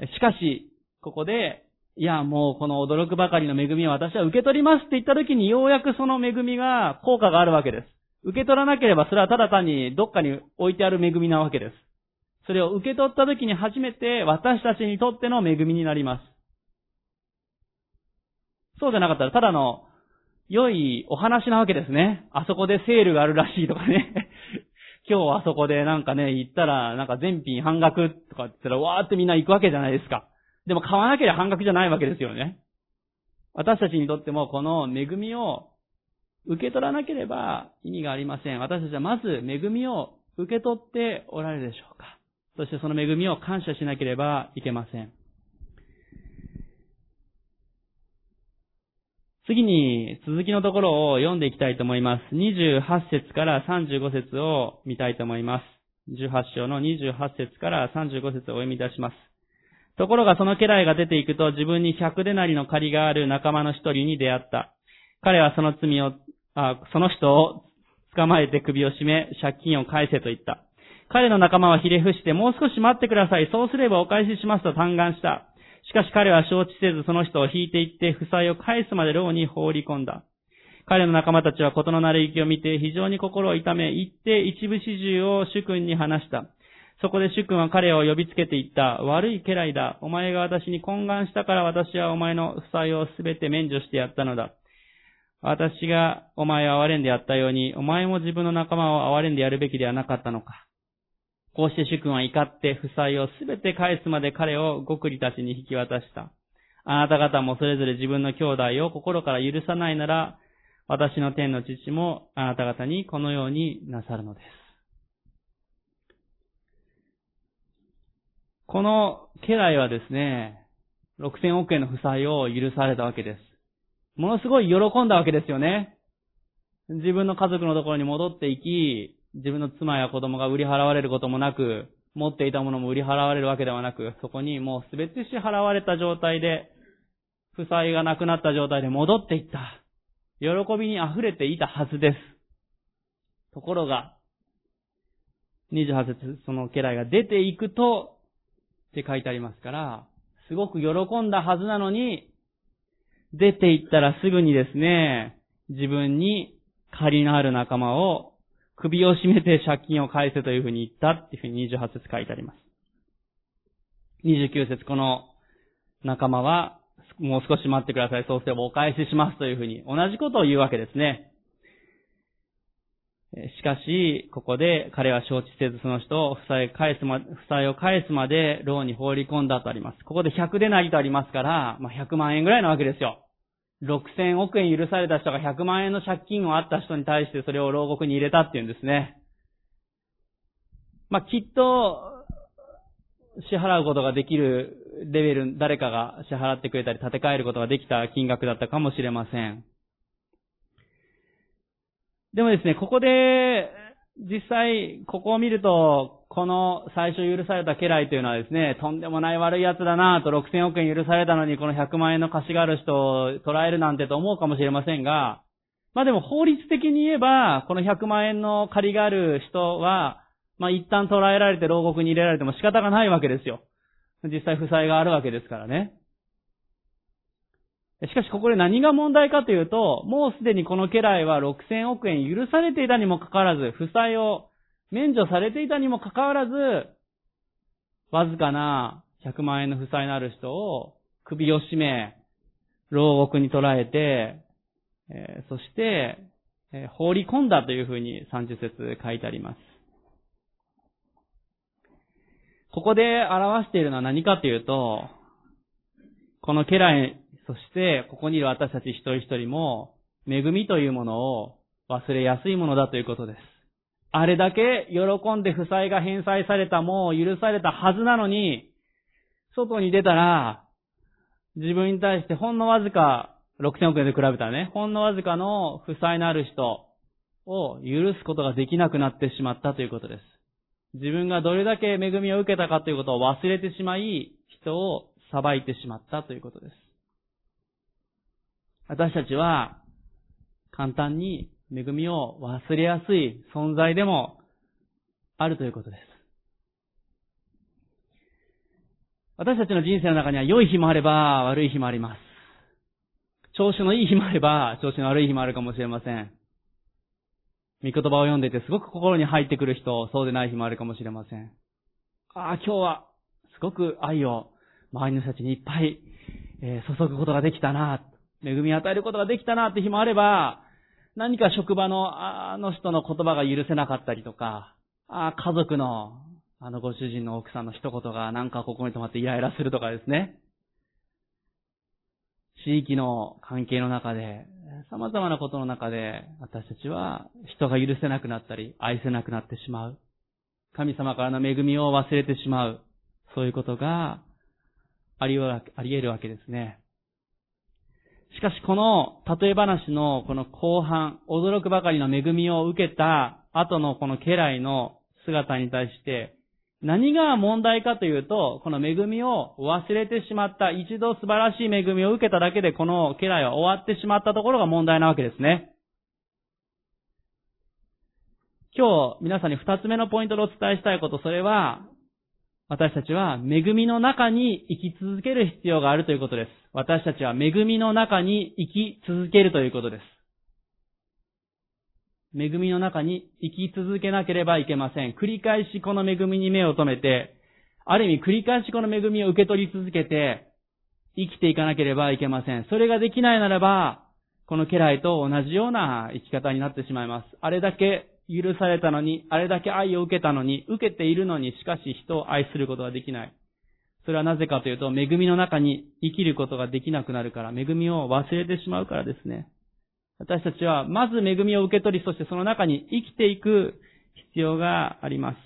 S1: しかし、ここで、いや、もうこの驚くばかりの恵みを私は受け取りますって言ったときに、ようやくその恵みが効果があるわけです。受け取らなければ、それはただ単にどっかに置いてある恵みなわけです。それを受け取ったときに初めて私たちにとっての恵みになります。そうじゃなかったら、ただの、良いお話なわけですね。あそこでセールがあるらしいとかね。(laughs) 今日あそこでなんかね、行ったら、なんか全品半額とかって言ったら、わーってみんな行くわけじゃないですか。でも買わなければ半額じゃないわけですよね。私たちにとってもこの恵みを受け取らなければ意味がありません。私たちはまず恵みを受け取っておられるでしょうか。そしてその恵みを感謝しなければいけません。次に続きのところを読んでいきたいと思います。28節から35節を見たいと思います。18章の28節から35節をお読み出します。ところがその家来が出ていくと自分に100でなりの借りがある仲間の一人に出会った。彼はその罪を、あその人を捕まえて首を絞め、借金を返せと言った。彼の仲間はひれ伏して、もう少し待ってください。そうすればお返ししますと嘆願した。しかし彼は承知せずその人を引いていって、負債を返すまで牢に放り込んだ。彼の仲間たちは事の慣れ行きを見て非常に心を痛め、行って一部始終を主君に話した。そこで主君は彼を呼びつけて言った。悪い家来だ。お前が私に懇願したから私はお前の負債をすべて免除してやったのだ。私がお前を憐れんでやったように、お前も自分の仲間を憐れんでやるべきではなかったのか。こうして主君は怒って負債をすべて返すまで彼を極利たちに引き渡した。あなた方もそれぞれ自分の兄弟を心から許さないなら、私の天の父もあなた方にこのようになさるのです。この家来はですね、6000億円の負債を許されたわけです。ものすごい喜んだわけですよね。自分の家族のところに戻っていき、自分の妻や子供が売り払われることもなく、持っていたものも売り払われるわけではなく、そこにもうすべて支払われた状態で、負債がなくなった状態で戻っていった。喜びに溢れていたはずです。ところが、28節その家来が出ていくと、って書いてありますから、すごく喜んだはずなのに、出て行ったらすぐにですね、自分に借りのある仲間を首を絞めて借金を返せというふうに言ったっていうふうに28節書いてあります。29節この仲間は、もう少し待ってください。そうすればお返ししますというふうに同じことを言うわけですね。しかし、ここで彼は承知せずその人を負債返すま、負債を返すまで牢に放り込んだとあります。ここで100でなりとありますから、まあ、100万円ぐらいなわけですよ。6000億円許された人が100万円の借金をあった人に対してそれを牢獄に入れたっていうんですね。まあ、きっと、支払うことができるレベル、誰かが支払ってくれたり立て替えることができた金額だったかもしれません。でもですね、ここで、実際、ここを見ると、この最初許された家来というのはですね、とんでもない悪い奴だなぁと6000億円許されたのにこの100万円の貸しがある人を捉えるなんてと思うかもしれませんが、まあでも法律的に言えば、この100万円の借りがある人は、まあ一旦捉えられて牢獄に入れられても仕方がないわけですよ。実際負債があるわけですからね。しかしここで何が問題かというと、もうすでにこの家来は6000億円許されていたにもかかわらず、負債を免除されていたにもかかわらず、わずかな100万円の負債のある人を首を絞め、牢獄に捕らえて、えー、そして、えー、放り込んだというふうに30節書いてあります。ここで表しているのは何かというと、この家来、そしてここにいる私たち一人一人も、恵みというものを忘れやすいものだということです。あれだけ喜んで負債が返済された、もう許されたはずなのに、外に出たら、自分に対してほんのわずか、6000億円で比べたらね、ほんのわずかの負債のある人を許すことができなくなってしまったということです。自分がどれだけ恵みを受けたかということを忘れてしまい、人を裁いてしまったということです。私たちは、簡単に恵みを忘れやすい存在でもあるということです。私たちの人生の中には良い日もあれば悪い日もあります。調子のいい日もあれば調子の悪い日もあるかもしれません。御言葉を読んでてすごく心に入ってくる人、そうでない日もあるかもしれません。ああ、今日はすごく愛を周りの人たちにいっぱい、注ぐことができたな、恵み与えることができたなって日もあれば、何か職場のあの人の言葉が許せなかったりとか、あ家族のあのご主人の奥さんの一言がなんかここに泊まってイライラするとかですね。地域の関係の中で、様々なことの中で、私たちは人が許せなくなったり、愛せなくなってしまう。神様からの恵みを忘れてしまう。そういうことがあり得るわけですね。しかしこの例え話のこの後半、驚くばかりの恵みを受けた後のこの家来の姿に対して、何が問題かというと、この恵みを忘れてしまった、一度素晴らしい恵みを受けただけでこの家来は終わってしまったところが問題なわけですね。今日皆さんに二つ目のポイントでお伝えしたいこと、それは、私たちは恵みの中に生き続ける必要があるということです。私たちは恵みの中に生き続けるということです。恵みの中に生き続けなければいけません。繰り返しこの恵みに目を留めて、ある意味繰り返しこの恵みを受け取り続けて、生きていかなければいけません。それができないならば、この家来と同じような生き方になってしまいます。あれだけ許されたのに、あれだけ愛を受けたのに、受けているのに、しかし人を愛することができない。それはなぜかというと、恵みの中に生きることができなくなるから、恵みを忘れてしまうからですね。私たちは、まず恵みを受け取り、そしてその中に生きていく必要があります。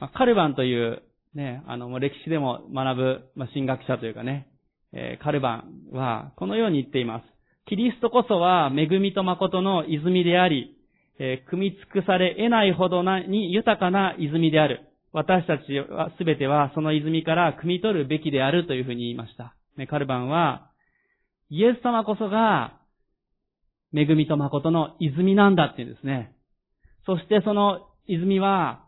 S1: まあ、カルバンという、ね、あの、歴史でも学ぶ、まあ、神学者というかね、えー、カルバンは、このように言っています。キリストこそは恵みと誠の泉であり、えー、組み尽くされ得ないほどなに豊かな泉である。私たちはすべてはその泉から汲み取るべきであるというふうに言いました。ね、カルバンは、イエス様こそが恵みと誠の泉なんだって言うんですね。そしてその泉は、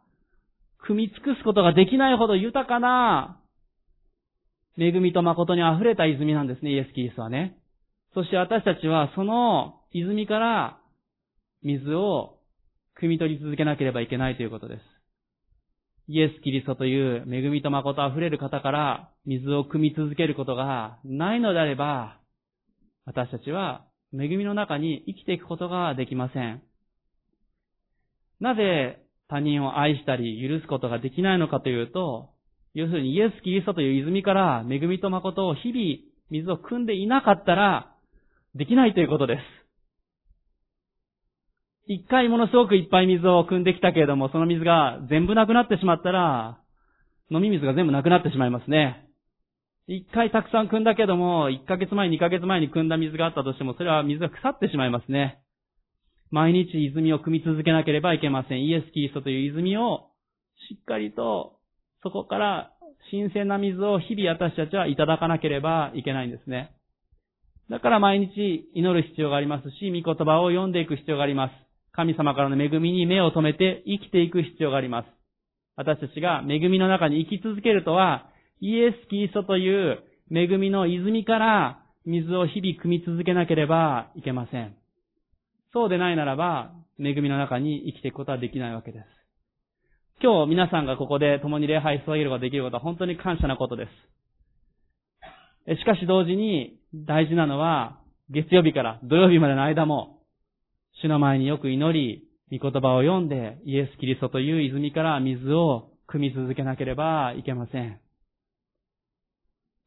S1: 汲み尽くすことができないほど豊かな恵みと誠に溢れた泉なんですね、イエス・キリストはね。そして私たちはその泉から水を汲み取り続けなければいけないということです。イエス・キリストという恵みと誠溢れる方から水を汲み続けることがないのであれば、私たちは恵みの中に生きていくことができません。なぜ他人を愛したり許すことができないのかというと、要するにイエス・キリストという泉から恵みと誠を日々水を汲んでいなかったら、できないということです。一回ものすごくいっぱい水を汲んできたけれども、その水が全部なくなってしまったら、飲み水が全部なくなってしまいますね。一回たくさん汲んだけども、一ヶ月前、二ヶ月前に汲んだ水があったとしても、それは水が腐ってしまいますね。毎日泉を汲み続けなければいけません。イエス・キリストという泉をしっかりとそこから新鮮な水を日々私たちはいただかなければいけないんですね。だから毎日祈る必要がありますし、御言葉を読んでいく必要があります。神様からの恵みに目を留めて生きていく必要があります。私たちが恵みの中に生き続けるとは、イエス・キリストという恵みの泉から水を日々汲み続けなければいけません。そうでないならば、恵みの中に生きていくことはできないわけです。今日皆さんがここで共に礼拝を捧げることができることは本当に感謝なことです。しかし同時に大事なのは、月曜日から土曜日までの間も、主の前によく祈り、御言葉を読んで、イエス・キリストという泉から水を汲み続けなければいけません。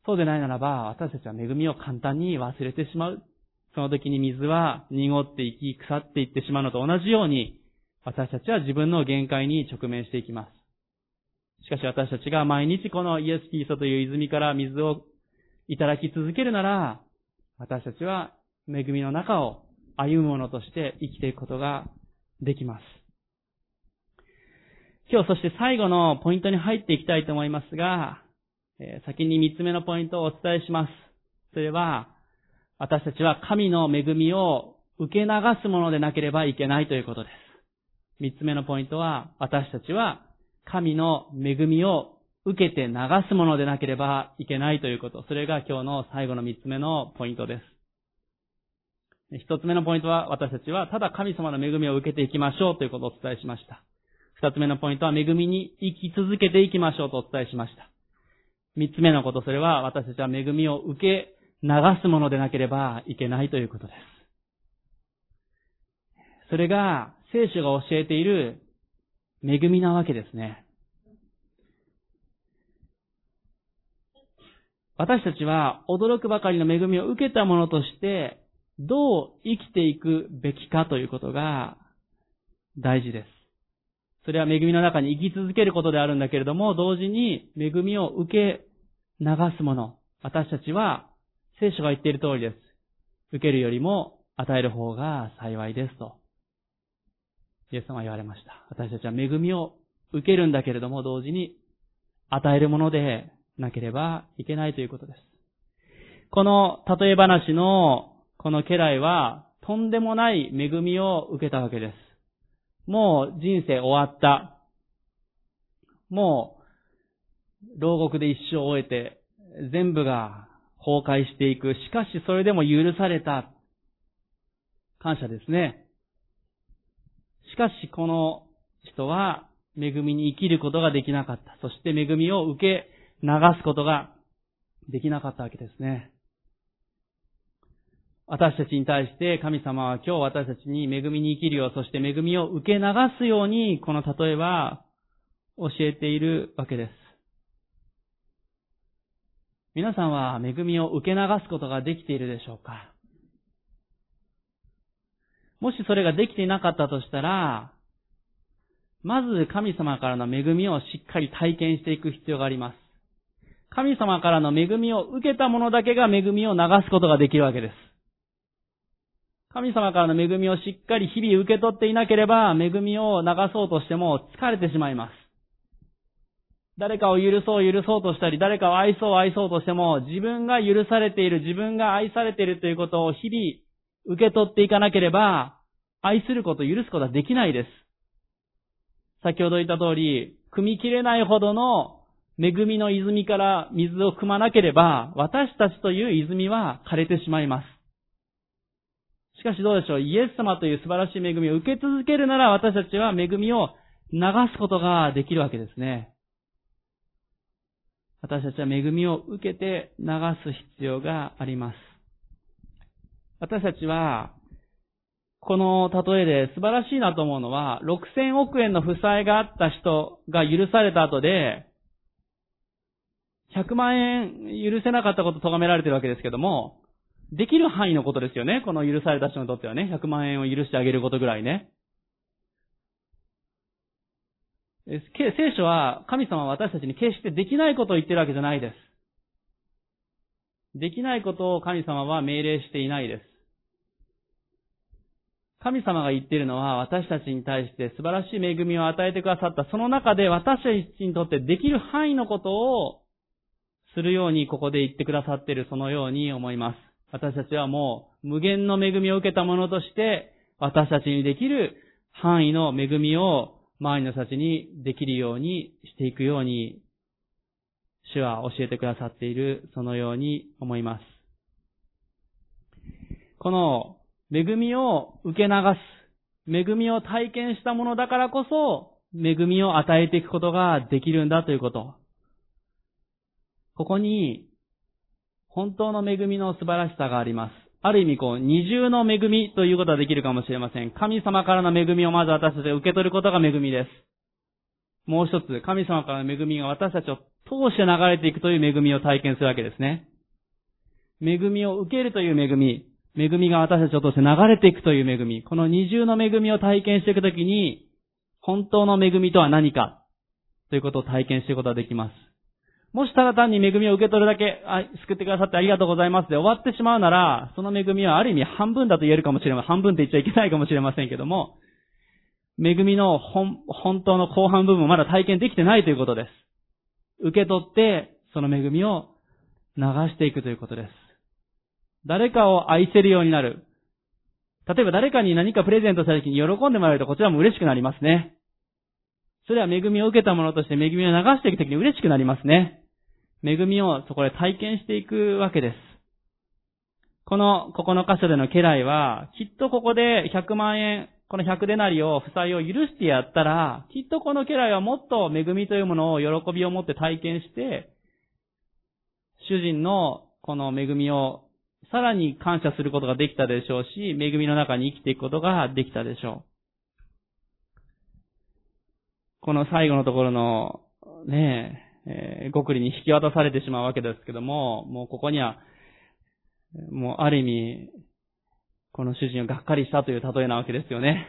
S1: そうでないならば、私たちは恵みを簡単に忘れてしまう。その時に水は濁っていき、腐っていってしまうのと同じように、私たちは自分の限界に直面していきます。しかし私たちが毎日このイエス・キリストという泉から水をいただき続けるなら、私たちは恵みの中を歩む者として生きていくことができます。今日そして最後のポイントに入っていきたいと思いますが、先に三つ目のポイントをお伝えします。それは、私たちは神の恵みを受け流すものでなければいけないということです。三つ目のポイントは、私たちは神の恵みを受けて流すものでなければいけないということ。それが今日の最後の三つ目のポイントです。一つ目のポイントは、私たちはただ神様の恵みを受けていきましょうということをお伝えしました。二つ目のポイントは、恵みに生き続けていきましょうとお伝えしました。三つ目のこと、それは私たちは恵みを受け流すものでなければいけないということです。それが聖書が教えている恵みなわけですね。私たちは驚くばかりの恵みを受けたものとして、どう生きていくべきかということが大事です。それは恵みの中に生き続けることであるんだけれども、同時に恵みを受け流すもの。私たちは聖書が言っている通りです。受けるよりも与える方が幸いですと。イエス様は言われました。私たちは恵みを受けるんだけれども同時に与えるものでなければいけないということです。この例え話のこの家来はとんでもない恵みを受けたわけです。もう人生終わった。もう牢獄で一生を終えて全部が崩壊していく。しかしそれでも許された。感謝ですね。しかしこの人は恵みに生きることができなかった。そして恵みを受け流すことができなかったわけですね。私たちに対して神様は今日私たちに恵みに生きるよう、そして恵みを受け流すように、この例えは教えているわけです。皆さんは恵みを受け流すことができているでしょうか？もしそれができていなかったとしたら、まず神様からの恵みをしっかり体験していく必要があります。神様からの恵みを受けた者だけが恵みを流すことができるわけです。神様からの恵みをしっかり日々受け取っていなければ、恵みを流そうとしても疲れてしまいます。誰かを許そう許そうとしたり、誰かを愛そう愛そうとしても、自分が許されている、自分が愛されているということを日々受け取っていかなければ、愛すること、許すことはできないです。先ほど言った通り、汲み切れないほどの恵みの泉から水を汲まなければ、私たちという泉は枯れてしまいます。しかしどうでしょう、イエス様という素晴らしい恵みを受け続けるなら私たちは恵みを流すことができるわけですね。私たちは恵みを受けて流す必要があります。私たちはこの例えで素晴らしいなと思うのは、6000億円の負債があった人が許された後で、100万円許せなかったこと咎められてるわけですけども、できる範囲のことですよね。この許された人にとってはね、100万円を許してあげることぐらいね。聖書は神様は私たちに決してできないことを言ってるわけじゃないです。できないことを神様は命令していないです。神様が言っているのは私たちに対して素晴らしい恵みを与えてくださった。その中で私たちにとってできる範囲のことをするようにここで言ってくださっているそのように思います。私たちはもう無限の恵みを受けたものとして私たちにできる範囲の恵みを周りの人たちにできるようにしていくように主は教えてくださっているそのように思います。この恵みを受け流す、恵みを体験したものだからこそ、恵みを与えていくことができるんだということ。ここに、本当の恵みの素晴らしさがあります。ある意味こう、二重の恵みということはできるかもしれません。神様からの恵みをまず私たちが受け取ることが恵みです。もう一つ、神様からの恵みが私たちを通して流れていくという恵みを体験するわけですね。恵みを受けるという恵み。恵みが私たちを通して流れていくという恵み。この二重の恵みを体験していくときに、本当の恵みとは何かということを体験していくことができます。もしただ単に恵みを受け取るだけ、あ救ってくださってありがとうございますで終わってしまうなら、その恵みはある意味半分だと言えるかもしれません。半分って言っちゃいけないかもしれませんけども、恵みの本本当の後半部分をまだ体験できてないということです。受け取って、その恵みを流していくということです。誰かを愛せるようになる。例えば誰かに何かプレゼントした時に喜んでもらえるとこちらも嬉しくなりますね。それは恵みを受けたものとして恵みを流していく時に嬉しくなりますね。恵みをそこで体験していくわけです。この、ここの箇所での家来は、きっとここで100万円、この100デナリを、負債を許してやったら、きっとこの家来はもっと恵みというものを喜びを持って体験して、主人のこの恵みをさらに感謝することができたでしょうし、恵みの中に生きていくことができたでしょう。この最後のところの、ねえ、えー、極利に引き渡されてしまうわけですけども、もうここには、もうある意味、この主人をがっかりしたという例えなわけですよね。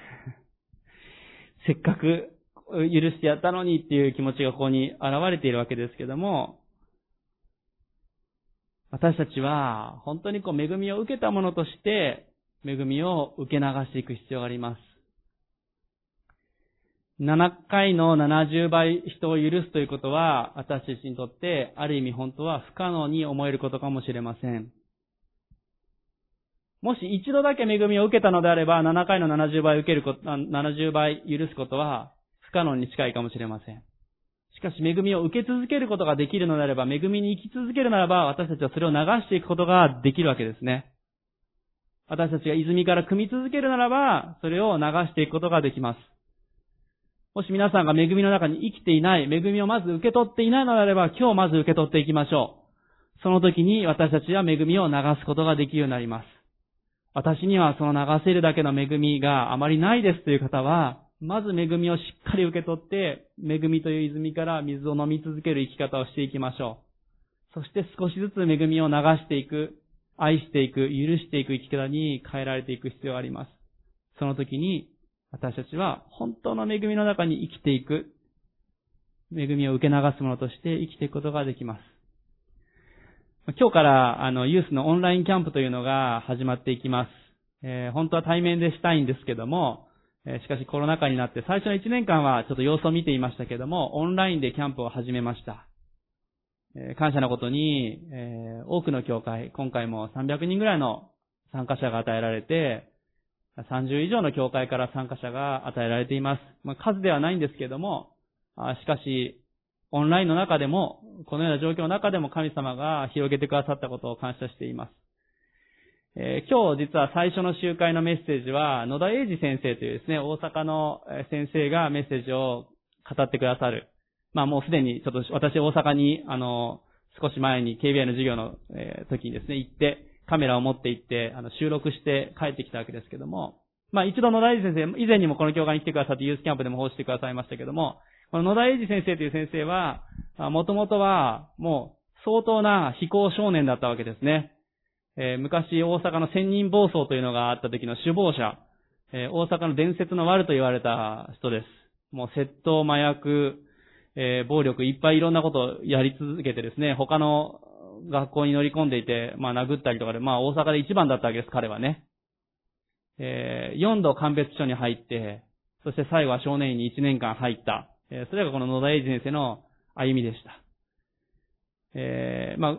S1: (laughs) せっかく許してやったのにっていう気持ちがここに現れているわけですけども、私たちは本当にこう恵みを受けたものとして恵みを受け流していく必要があります。7回の70倍人を許すということは、私たちにとってある意味本当は不可能に思えることかもしれません。もし一度だけ恵みを受けたのであれば、7回の70倍受けること、70倍許すことは不可能に近いかもしれません。しかし恵みを受け続けることができるのであれば、恵みに生き続けるならば、私たちはそれを流していくことができるわけですね。私たちが泉から汲み続けるならば、それを流していくことができます。もし皆さんが恵みの中に生きていない、恵みをまず受け取っていないのであれば、今日まず受け取っていきましょう。その時に私たちは恵みを流すことができるようになります。私にはその流せるだけの恵みがあまりないですという方は、まず恵みをしっかり受け取って、恵みという泉から水を飲み続ける生き方をしていきましょう。そして少しずつ恵みを流していく、愛していく、許していく生き方に変えられていく必要があります。その時に、私たちは本当の恵みの中に生きていく、恵みを受け流すものとして生きていくことができます。今日からあのユースのオンラインキャンプというのが始まっていきます。えー、本当は対面でしたいんですけども、えー、しかしコロナ禍になって最初の1年間はちょっと様子を見ていましたけども、オンラインでキャンプを始めました。えー、感謝のことに、え多くの教会、今回も300人ぐらいの参加者が与えられて、30以上の教会から参加者が与えられています。まあ、数ではないんですけれども、しかし、オンラインの中でも、このような状況の中でも神様が広げてくださったことを感謝しています。えー、今日実は最初の集会のメッセージは、野田英二先生というですね、大阪の先生がメッセージを語ってくださる。まあもうすでに、ちょっと私大阪に、あの、少し前に KBI の授業の、時にですね、行って、カメラを持って行って、あの、収録して帰ってきたわけですけども、まあ一度野田英二先生、以前にもこの教会に来てくださってユースキャンプでも奉仕してくださいましたけども、この野田英二先生という先生は、もともとは、もう、相当な非行少年だったわけですね。えー、昔、大阪の千人暴走というのがあった時の首謀者、えー、大阪の伝説の悪と言われた人です。もう、窃盗、麻薬、えー、暴力、いっぱいいろんなことをやり続けてですね、他の学校に乗り込んでいて、まあ、殴ったりとかで、まあ、大阪で一番だったわけです、彼はね。えー、4度鑑別所に入って、そして最後は少年院に1年間入った。えそれがこの野田英二先生の歩みでした。えー、まあ、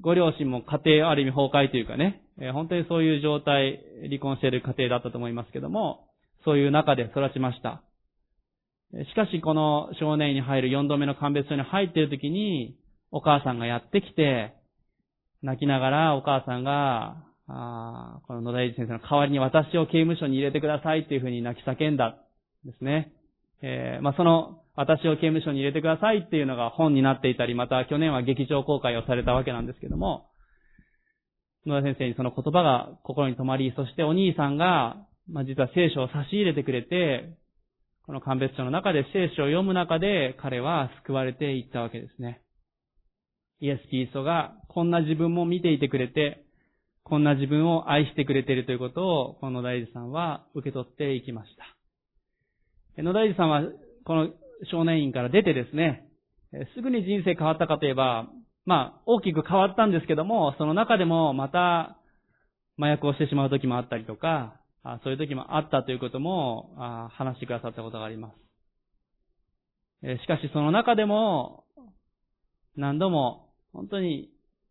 S1: ご両親も家庭ある意味崩壊というかね、え本当にそういう状態、離婚している家庭だったと思いますけども、そういう中で育ちました。しかしこの少年院に入る4度目の鑑別所に入っている時に、お母さんがやってきて、泣きながらお母さんが、あこの野田英二先生の代わりに私を刑務所に入れてくださいっていうふうに泣き叫んだですね。えー、まあ、その、私を刑務所に入れてくださいっていうのが本になっていたり、また去年は劇場公開をされたわけなんですけども、野田先生にその言葉が心に留まり、そしてお兄さんが、まあ、実は聖書を差し入れてくれて、この鑑別書の中で聖書を読む中で彼は救われていったわけですね。イエス・キリストがこんな自分も見ていてくれて、こんな自分を愛してくれているということを、この大事さんは受け取っていきました。野田さんは、この少年院から出てですね、すぐに人生変わったかといえば、まあ、大きく変わったんですけども、その中でもまた、麻薬をしてしまう時もあったりとか、そういう時もあったということも話してくださったことがあります。しかしその中でも、何度も本当に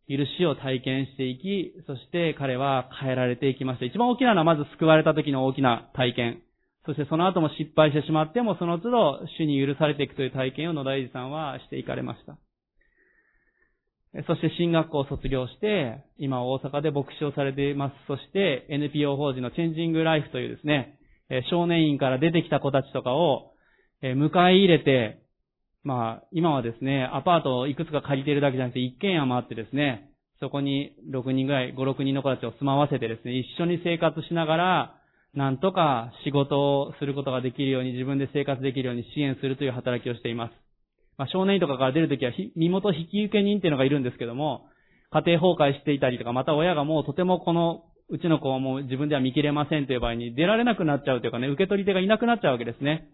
S1: 許しを体験していき、そして彼は変えられていきました。一番大きなのはまず救われた時の大きな体験。そしてその後も失敗してしまっても、その都度主に許されていくという体験を野田英二さんはしていかれました。そして進学校を卒業して、今大阪で牧師をされています。そして NPO 法人のチェンジングライフというですね、少年院から出てきた子たちとかを迎え入れて、まあ、今はですね、アパートをいくつか借りてるだけじゃなくて一軒家もあってですね、そこに6人ぐらい、5、6人の子たちを住まわせてですね、一緒に生活しながら、なんとか仕事をすることができるように、自分で生活できるように支援するという働きをしています。まあ、少年院とかから出るときは、身元引受人っていうのがいるんですけども、家庭崩壊していたりとか、また親がもうとてもこの、うちの子はもう自分では見切れませんという場合に出られなくなっちゃうというかね、受け取り手がいなくなっちゃうわけですね。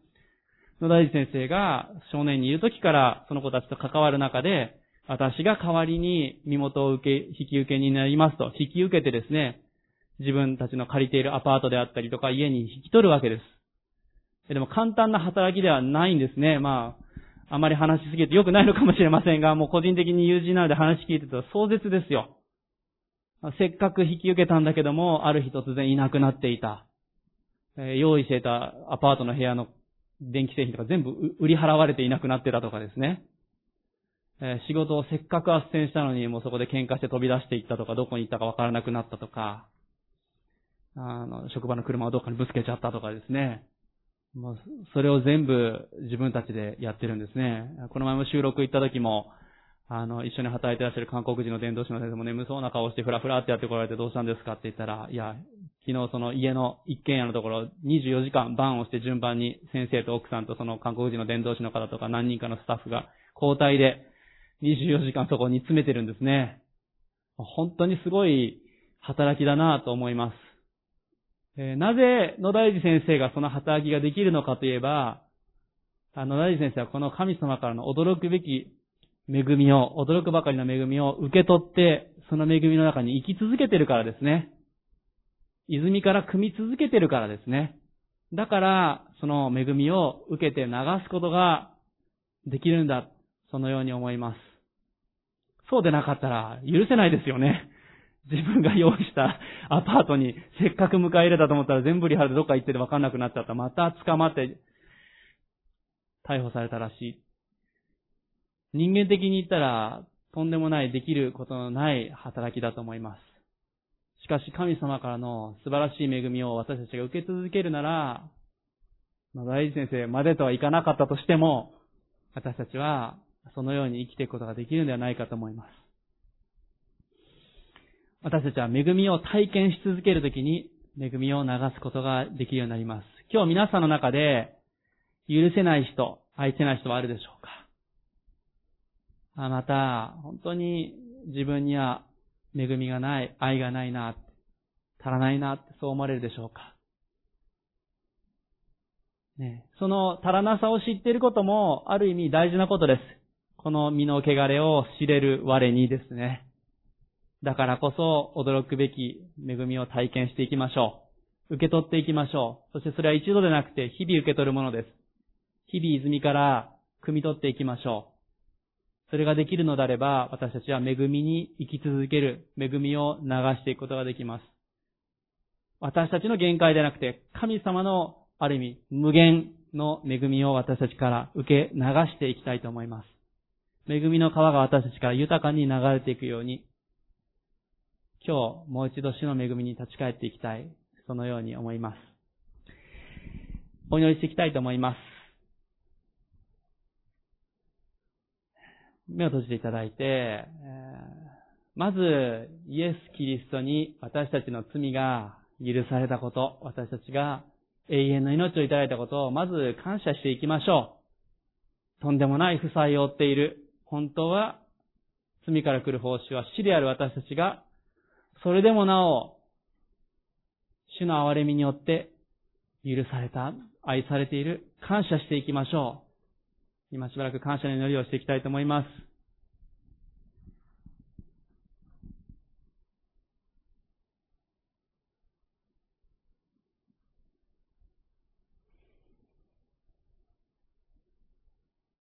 S1: 野田先生が少年にいる時からその子たちと関わる中で、私が代わりに身元を受け、引き受けになりますと、引き受けてですね、自分たちの借りているアパートであったりとか家に引き取るわけです。でも簡単な働きではないんですね。まあ、あまり話しすぎて良くないのかもしれませんが、もう個人的に友人なので話聞いてたら壮絶ですよ。せっかく引き受けたんだけども、ある日突然いなくなっていた。え用意していたアパートの部屋の電気製品とか全部売り払われていなくなってたとかですね。え仕事をせっかく斡旋したのにもうそこで喧嘩して飛び出していったとか、どこに行ったかわからなくなったとか、あの、職場の車をどっかにぶつけちゃったとかですね。もう、それを全部自分たちでやってるんですね。この前も収録行った時も、あの、一緒に働いてらっしゃる韓国人の伝道師の先生も眠そうな顔してフラフラってやってこられてどうしたんですかって言ったら、いや、昨日その家の一軒家のところ24時間番をして順番に先生と奥さんとその韓国人の伝道師の方とか何人かのスタッフが交代で24時間そこに詰めてるんですね。本当にすごい働きだなと思います。えー、なぜ野田治先生がその働きができるのかといえば、野田治先生はこの神様からの驚くべき恵みを、驚くばかりの恵みを受け取って、その恵みの中に生き続けてるからですね。泉から汲み続けてるからですね。だから、その恵みを受けて流すことができるんだ。そのように思います。そうでなかったら許せないですよね。自分が用意したアパートにせっかく迎え入れたと思ったら全部リハルでどっか行ってて分かんなくなっちゃった。また捕まって逮捕されたらしい。人間的に言ったらとんでもないできることのない働きだと思います。しかし神様からの素晴らしい恵みを私たちが受け続けるなら、まあ、大事先生までとはいかなかったとしても、私たちはそのように生きていくことができるのではないかと思います。私たちは恵みを体験し続けるときに恵みを流すことができるようになります。今日皆さんの中で許せない人、愛せない人はあるでしょうか？あまた、本当に自分には恵みがない、愛がないな、足らないな、そう思われるでしょうか。ね、その足らなさを知っていることも、ある意味大事なことです。この身の汚れを知れる我にですね。だからこそ驚くべき恵みを体験していきましょう。受け取っていきましょう。そしてそれは一度でなくて日々受け取るものです。日々泉から汲み取っていきましょう。それができるのであれば、私たちは恵みに生き続ける、恵みを流していくことができます。私たちの限界ではなくて、神様のある意味、無限の恵みを私たちから受け流していきたいと思います。恵みの川が私たちから豊かに流れていくように、今日もう一度主の恵みに立ち返っていきたい。そのように思います。お祈りしていきたいと思います。目を閉じていただいて、まず、イエス・キリストに私たちの罪が許されたこと、私たちが永遠の命をいただいたことをまず感謝していきましょう。とんでもない負債を負っている。本当は罪から来る報酬は死である私たちが、それでもなお、主の憐れみによって許された、愛されている、感謝していきましょう。今しばらく感謝の祈りをしていきたいと思います。